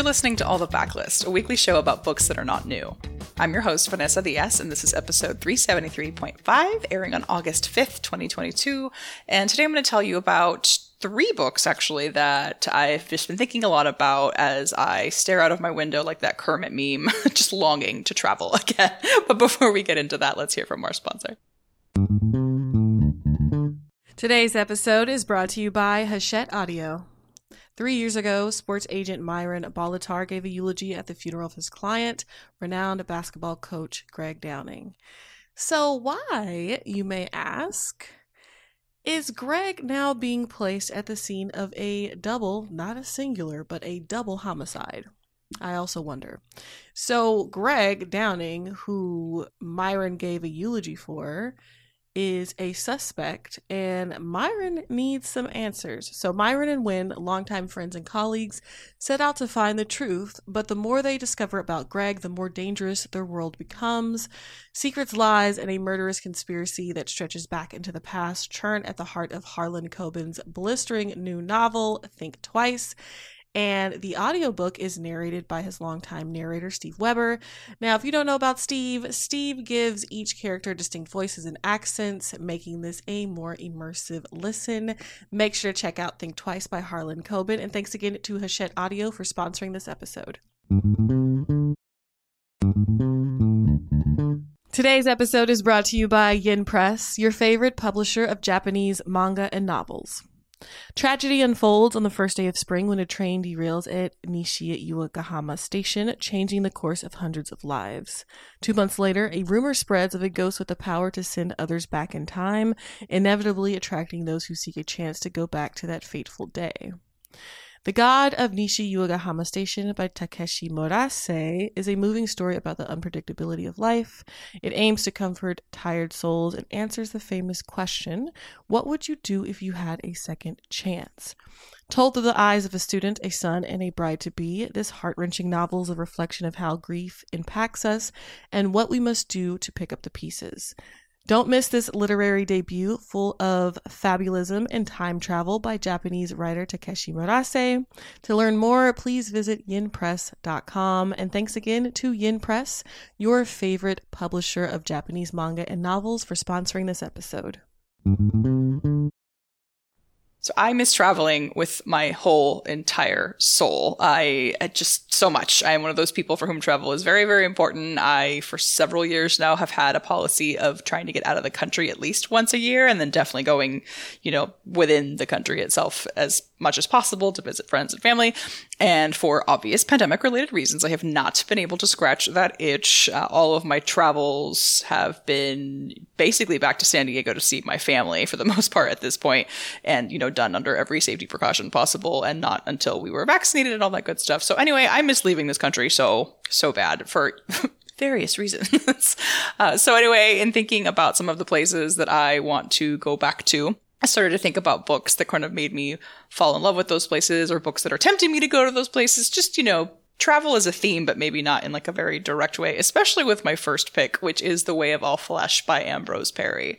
You're listening to All the Backlist, a weekly show about books that are not new. I'm your host, Vanessa Diaz, and this is episode 373.5, airing on August 5th, 2022. And today I'm going to tell you about three books, actually, that I've just been thinking a lot about as I stare out of my window like that Kermit meme, just longing to travel again. But before we get into that, let's hear from our sponsor. Today's episode is brought to you by Hachette Audio. Three years ago, sports agent Myron Bolitar gave a eulogy at the funeral of his client, renowned basketball coach Greg Downing. So, why, you may ask, is Greg now being placed at the scene of a double, not a singular, but a double homicide? I also wonder. So, Greg Downing, who Myron gave a eulogy for, is a suspect, and Myron needs some answers. So, Myron and Win, longtime friends and colleagues, set out to find the truth, but the more they discover about Greg, the more dangerous their world becomes. Secrets, lies, and a murderous conspiracy that stretches back into the past churn at the heart of Harlan Coben's blistering new novel, Think Twice and the audiobook is narrated by his longtime narrator steve weber. Now if you don't know about steve steve gives each character distinct voices and accents making this a more immersive listen. Make sure to check out think twice by harlan coben. And thanks again to hachette audio for sponsoring this episode. Today's episode is brought to you by Yen Press, your favorite publisher of Japanese manga and novels. Tragedy unfolds on the first day of spring when a train derails at Nishi Station, changing the course of hundreds of lives. Two months later, a rumor spreads of a ghost with the power to send others back in time, inevitably attracting those who seek a chance to go back to that fateful day. The God of Nishi Yuigahama Station by Takeshi Murase is a moving story about the unpredictability of life. It aims to comfort tired souls and answers the famous question What would you do if you had a second chance? Told through the eyes of a student, a son, and a bride to be, this heart wrenching novel is a reflection of how grief impacts us and what we must do to pick up the pieces. Don't miss this literary debut full of fabulism and time travel by Japanese writer Takeshi Murase. To learn more, please visit yenpress.com. And thanks again to Yen Press, your favorite publisher of Japanese manga and novels, for sponsoring this episode. So I miss traveling with my whole entire soul. I, just so much. I am one of those people for whom travel is very, very important. I, for several years now, have had a policy of trying to get out of the country at least once a year and then definitely going, you know, within the country itself as much as possible to visit friends and family. And for obvious pandemic related reasons, I have not been able to scratch that itch. Uh, all of my travels have been basically back to San Diego to see my family for the most part at this point, and, you know, done under every safety precaution possible and not until we were vaccinated and all that good stuff. So, anyway, I miss leaving this country so, so bad for. various reasons. uh, so, anyway, in thinking about some of the places that I want to go back to, I started to think about books that kind of made me fall in love with those places or books that are tempting me to go to those places. Just, you know, travel as a theme, but maybe not in like a very direct way, especially with my first pick, which is The Way of All Flesh by Ambrose Parry.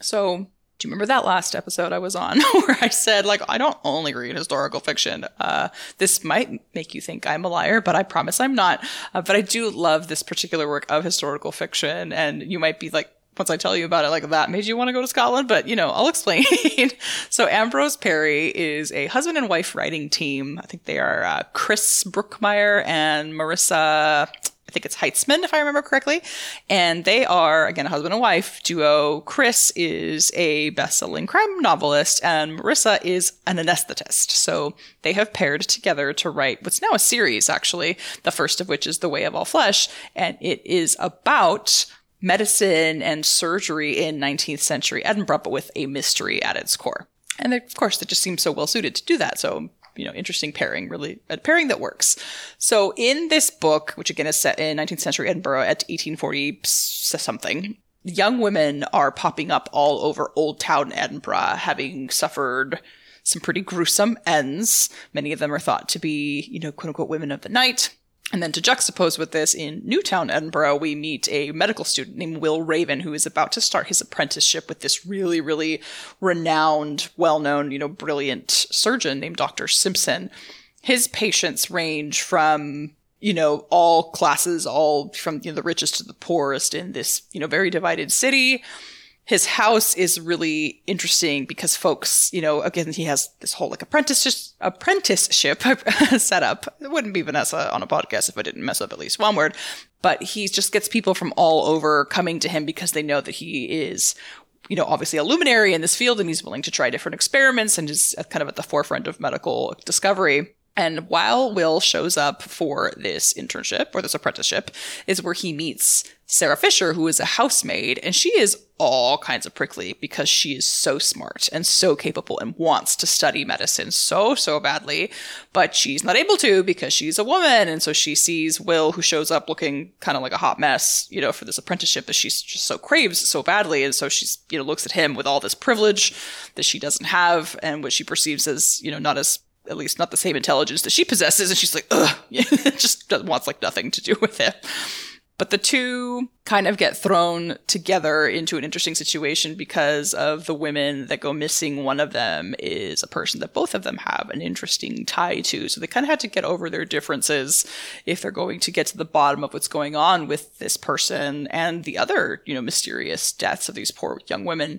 So, do you remember that last episode I was on where I said, like, I don't only read historical fiction? Uh, this might make you think I'm a liar, but I promise I'm not. Uh, but I do love this particular work of historical fiction. And you might be like, once I tell you about it, like that made you want to go to Scotland, but you know, I'll explain. so Ambrose Parry is a husband and wife writing team. I think they are uh, Chris Brookmyre and Marisa. I think it's Haetzman, if I remember correctly. And they are, again, a husband and wife duo. Chris is a best-selling crime novelist and Marisa is an anesthetist. So they have paired together to write what's now a series, actually. The first of which is The Way of All Flesh. And it is about medicine and surgery in 19th century Edinburgh, but with a mystery at its core. And of course, it just seems so well suited to do that. So, you know, interesting pairing, really a pairing that works. So, in this book, which again is set in 19th century Edinburgh at 1840 something, young women are popping up all over Old Town Edinburgh, having suffered some pretty gruesome ends. Many of them are thought to be, you know, quote unquote women of the night. And then to juxtapose with this, in New Town, Edinburgh, we meet a medical student named Will Raven who is about to start his apprenticeship with this really, really renowned, well known, you know, brilliant surgeon named Dr. Simpson. his patients range from you know all classes all from you know, the richest to the poorest in this you know very divided city his house is really interesting because folks, you know, again, he has this whole like apprenticeship apprenticeship set up. It wouldn't be Vanessa on a podcast if I didn't mess up at least one word. But he just gets people from all over coming to him because they know that he is you know, obviously a luminary in this field and he's willing to try different experiments and is kind of at the forefront of medical discovery. And while Will shows up for this internship or this apprenticeship, is where he meets Sarah Fisher, who is a housemaid, and she is all kinds of prickly because she is so smart and so capable and wants to study medicine so, so badly, but she's not able to because she's a woman. And so she sees Will, who shows up looking kind of like a hot mess, you know, for this apprenticeship that she's just so craves so badly. And so she's, you know, looks at him with all this privilege that she doesn't have and what she perceives as, you know, not as at least not the same intelligence that she possesses, and she's like, ugh, just wants like nothing to do with it. But the two kind of get thrown together into an interesting situation because of the women that go missing. One of them is a person that both of them have an interesting tie to. So they kind of had to get over their differences if they're going to get to the bottom of what's going on with this person and the other, you know, mysterious deaths of these poor young women.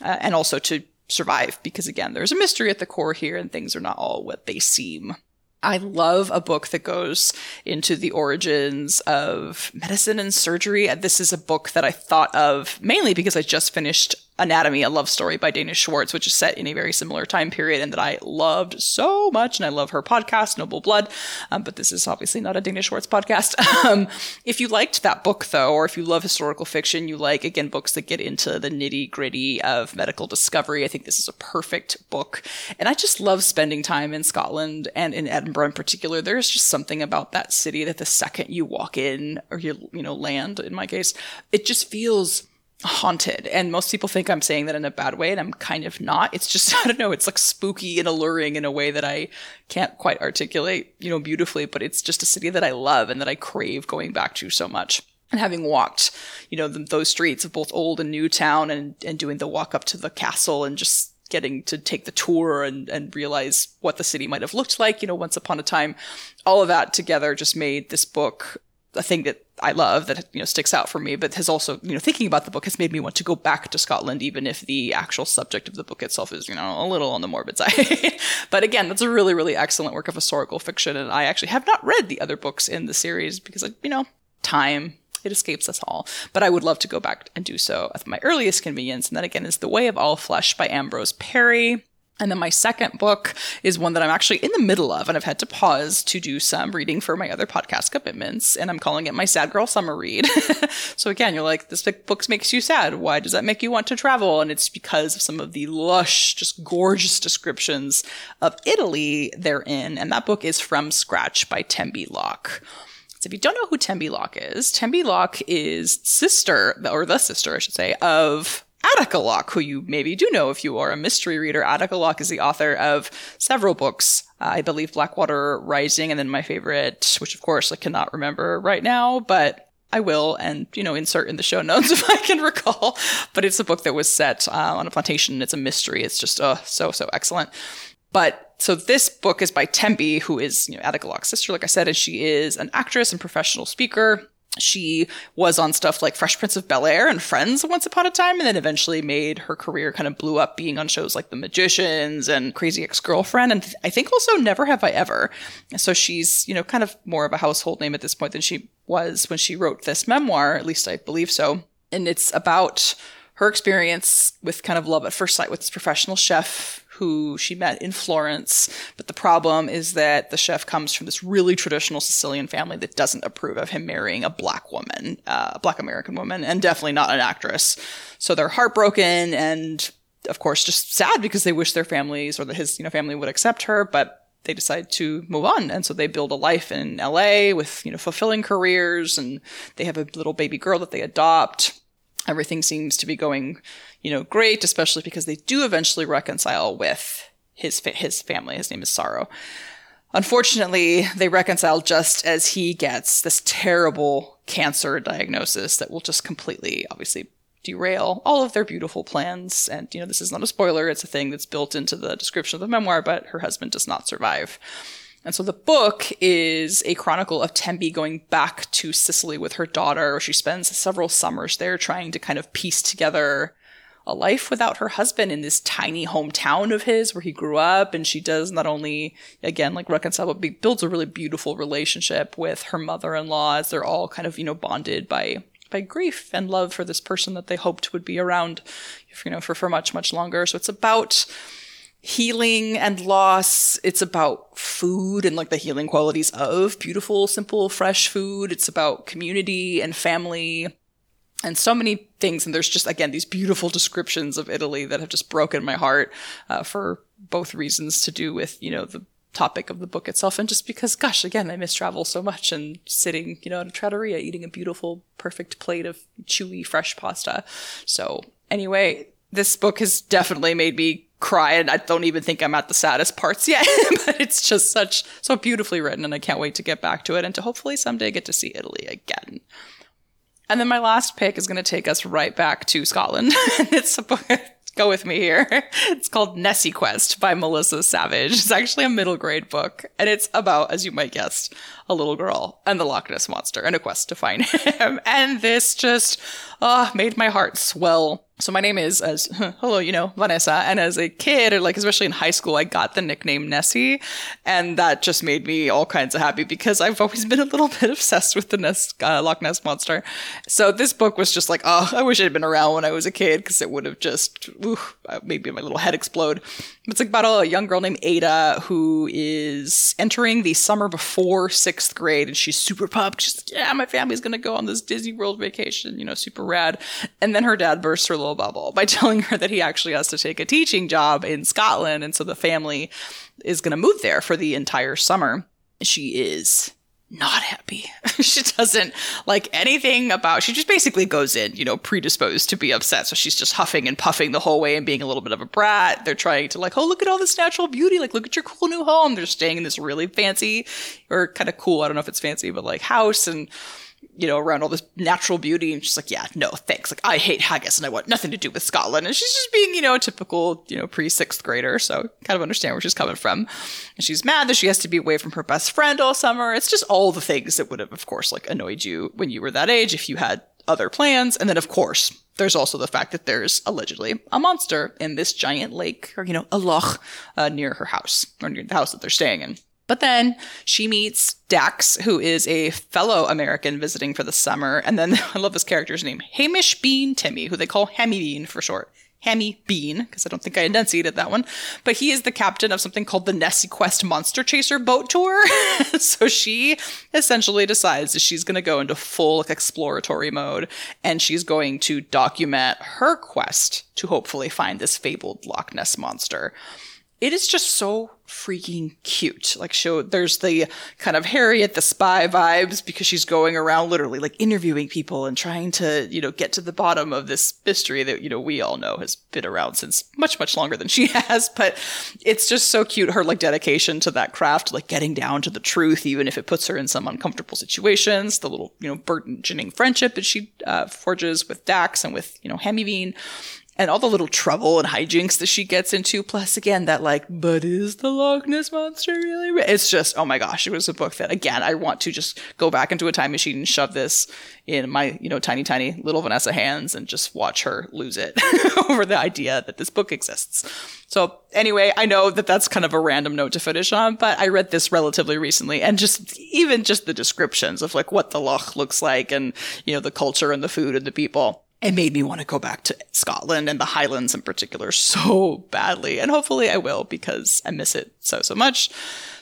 Uh, and also to survive because again, there's a mystery at the core here and things are not all what they seem. I love a book that goes into the origins of medicine and surgery. And this is a book that I thought of mainly because I just finished Anatomy, a love story by Dana Schwartz, which is set in a very similar time period and that I loved so much. And I love her podcast, Noble Blood. Um, but this is obviously not a Dana Schwartz podcast. um, if you liked that book, though, or if you love historical fiction, you like, again, books that get into the nitty gritty of medical discovery, I think this is a perfect book. And I just love spending time in Scotland and in Edinburgh in particular. There's just something about that city that the second you walk in or you, you know, land in my case, it just feels haunted. And most people think I'm saying that in a bad way, and I'm kind of not. It's just, I don't know, it's like spooky and alluring in a way that I can't quite articulate, you know, beautifully, but it's just a city that I love and that I crave going back to so much. And having walked, you know, those streets of both old and new town and, and doing the walk up to the castle and just getting to take the tour and, and realize what the city might have looked like, you know, once upon a time, all of that together just made this book a thing that I love that you know sticks out for me, but has also you know thinking about the book has made me want to go back to Scotland, even if the actual subject of the book itself is you know a little on the morbid side. but again, that's a really really excellent work of historical fiction, and I actually have not read the other books in the series because you know time it escapes us all. But I would love to go back and do so at my earliest convenience, and that again is The Way of All Flesh by Ambrose Parry. And then my second book is one that I'm actually in the middle of, and I've had to pause to do some reading for my other podcast commitments. And I'm calling it my Sad Girl Summer Read. so again, you're like, this book makes you sad. Why does that make you want to travel? And it's because of some of the lush, just gorgeous descriptions of Italy they're in. And that book is From Scratch by Tembi Locke. So if you don't know who Tembi Locke is, Tembi Locke is sister, or the sister, I should say, of Attica Locke, who you maybe do know if you are a mystery reader. Attica Locke is the author of several books. Uh, I believe Black Water Rising, and then my favorite, which of course I cannot remember right now, but I will, and you know, insert in the show notes if I can recall. But it's a book that was set uh, on a plantation. It's a mystery. It's just oh, so so excellent. But so this book is by Tembi, who is you know Attica Locke's sister, like I said, and she is an actress and professional speaker she was on stuff like Fresh Prince of Bel Air and Friends once upon a time, and then eventually made her career kind of blew up being on shows like The Magicians and Crazy Ex Girlfriend, and I think also Never Have I Ever. So she's, you know, kind of more of a household name at this point than she was when she wrote this memoir, at least I believe so. And it's about her experience with kind of love at first sight with this professional chef who she met in Florence. But the problem is that the chef comes from this really traditional Sicilian family that doesn't approve of him marrying a black woman, uh, a black American woman, and definitely not an actress. So they're heartbroken and, of course, just sad because they wish their families or that his you know family would accept her, but they decide to move on and so they build a life in LA with you know fulfilling careers and they have a little baby girl that they adopt everything seems to be going you know, great, especially because they do eventually reconcile with his fa- his family. His name is Saro. Unfortunately, they reconcile just as he gets this terrible cancer diagnosis that will just completely, obviously, derail all of their beautiful plans. And, you know, this is not a spoiler, it's a thing that's built into the description of the memoir, but her husband does not survive. And so the book is a chronicle of Tembi going back to Sicily with her daughter. She spends several summers there trying to kind of piece together a life without her husband in this tiny hometown of his where he grew up. And she does not only, again, like reconcile, but builds a really beautiful relationship with her mother in law as they're all kind of, you know, bonded by by grief and love for this person that they hoped would be around, you know, for, for much, much longer. So it's about healing and loss. It's about food and like the healing qualities of beautiful, simple, fresh food. It's about community and family and so many things. And there's just, again, these beautiful descriptions of Italy that have just broken my heart uh, for both reasons to do with, you know, the topic of the book itself. And just because gosh again i miss travel so much and sitting you know at a trattoria eating a beautiful perfect plate of chewy fresh pasta. So anyway this book has definitely made me cry and i don't even think i'm at the saddest parts yet but it's just such so beautifully written and i can't wait to get back to it and to hopefully someday get to see italy again and then my last pick is going to take us right back to Scotland. it's a book. Go with me here. It's called Nessie Quest by Melissa Savage. It's actually a middle grade book, and it's about, as you might guess, a little girl and the Loch Ness monster and a quest to find him. And this just uh, made my heart swell so my name is as hello, you know, Vanessa. And as a kid, or like especially in high school, I got the nickname Nessie, and that just made me all kinds of happy because I've always been a little bit obsessed with the Ness, uh, Loch Ness monster. So this book was just like, oh, I wish it had been around when I was a kid because it would have just ooh, uh, maybe my little head explode. It's like about a young girl named Ada who is entering the summer before sixth grade, and she's super pumped. She's like, yeah, my family's gonna go on this Disney World vacation, you know, super rad. And then her dad bursts her little bubble by telling her that he actually has to take a teaching job in Scotland, and so the family is gonna move there for the entire summer. She is not happy. she doesn't like anything about she just basically goes in, you know, predisposed to be upset. So she's just huffing and puffing the whole way and being a little bit of a brat. They're trying to like, oh look at all this natural beauty, like look at your cool new home. They're staying in this really fancy or kind of cool, I don't know if it's fancy, but like house and you know, around all this natural beauty. And she's like, yeah, no, thanks. Like, I hate haggis and I want nothing to do with Scotland. And she's just being, you know, a typical, you know, pre sixth grader. So kind of understand where she's coming from. And she's mad that she has to be away from her best friend all summer. It's just all the things that would have, of course, like annoyed you when you were that age if you had other plans. And then, of course, there's also the fact that there's allegedly a monster in this giant lake or, you know, a loch uh, near her house or near the house that they're staying in. But then she meets Dax, who is a fellow American visiting for the summer. And then I love this character's name, Hamish Bean Timmy, who they call Hammy Bean for short. Hammy Bean, because I don't think I enunciated that one. But he is the captain of something called the Nessie Quest Monster Chaser boat tour. so she essentially decides that she's going to go into full exploratory mode and she's going to document her quest to hopefully find this fabled Loch Ness monster it is just so freaking cute. Like show there's the kind of Harriet the spy vibes because she's going around literally like interviewing people and trying to, you know, get to the bottom of this mystery that, you know, we all know has been around since much, much longer than she has. But it's just so cute, her like dedication to that craft, like getting down to the truth, even if it puts her in some uncomfortable situations, the little, you know, burgeoning friendship that she uh, forges with Dax and with, you know, Bean and all the little trouble and hijinks that she gets into. Plus, again, that like, but is the Loch Ness monster really? Real? It's just, oh my gosh, it was a book that, again, I want to just go back into a time machine and shove this in my, you know, tiny, tiny little Vanessa hands and just watch her lose it over the idea that this book exists. So anyway, I know that that's kind of a random note to finish on, but I read this relatively recently and just even just the descriptions of like what the Loch looks like and, you know, the culture and the food and the people it made me want to go back to Scotland and the Highlands in particular so badly. And hopefully I will because I miss it so, so much.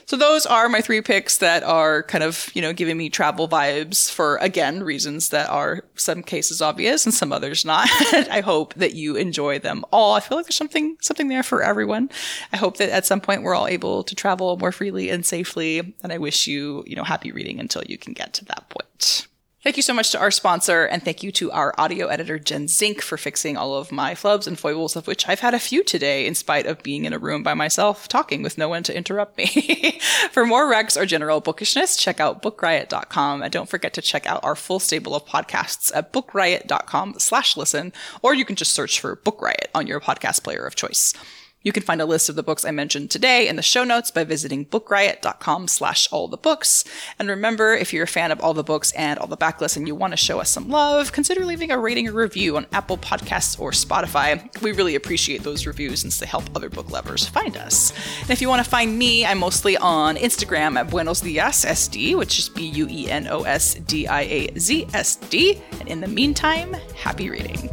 So those are my three picks that are kind of, you know, giving me travel vibes for, again, reasons that are some cases obvious and some others not. I hope that you enjoy them all. I feel like there's something, something there for everyone. I hope that at some point we're all able to travel more freely and safely. And I wish you, you know, happy reading until you can get to that point. Thank you so much to our sponsor, and thank you to our audio editor, Jen Zink, for fixing all of my flubs and foibles, of which I've had a few today, in spite of being in a room by myself, talking with no one to interrupt me. for more recs or general bookishness, check out bookriot.com, and don't forget to check out our full stable of podcasts at bookriot.com slash listen, or you can just search for Book Riot on your podcast player of choice. You can find a list of the books I mentioned today in the show notes by visiting bookriot.com slash all the books. And remember, if you're a fan of all the books and all the backlists and you want to show us some love, consider leaving a rating or review on Apple Podcasts or Spotify. We really appreciate those reviews since they help other book lovers find us. And if you want to find me, I'm mostly on Instagram at Buenos Diaz SD, which is B U E N O S D I A Z S D. And in the meantime, happy reading.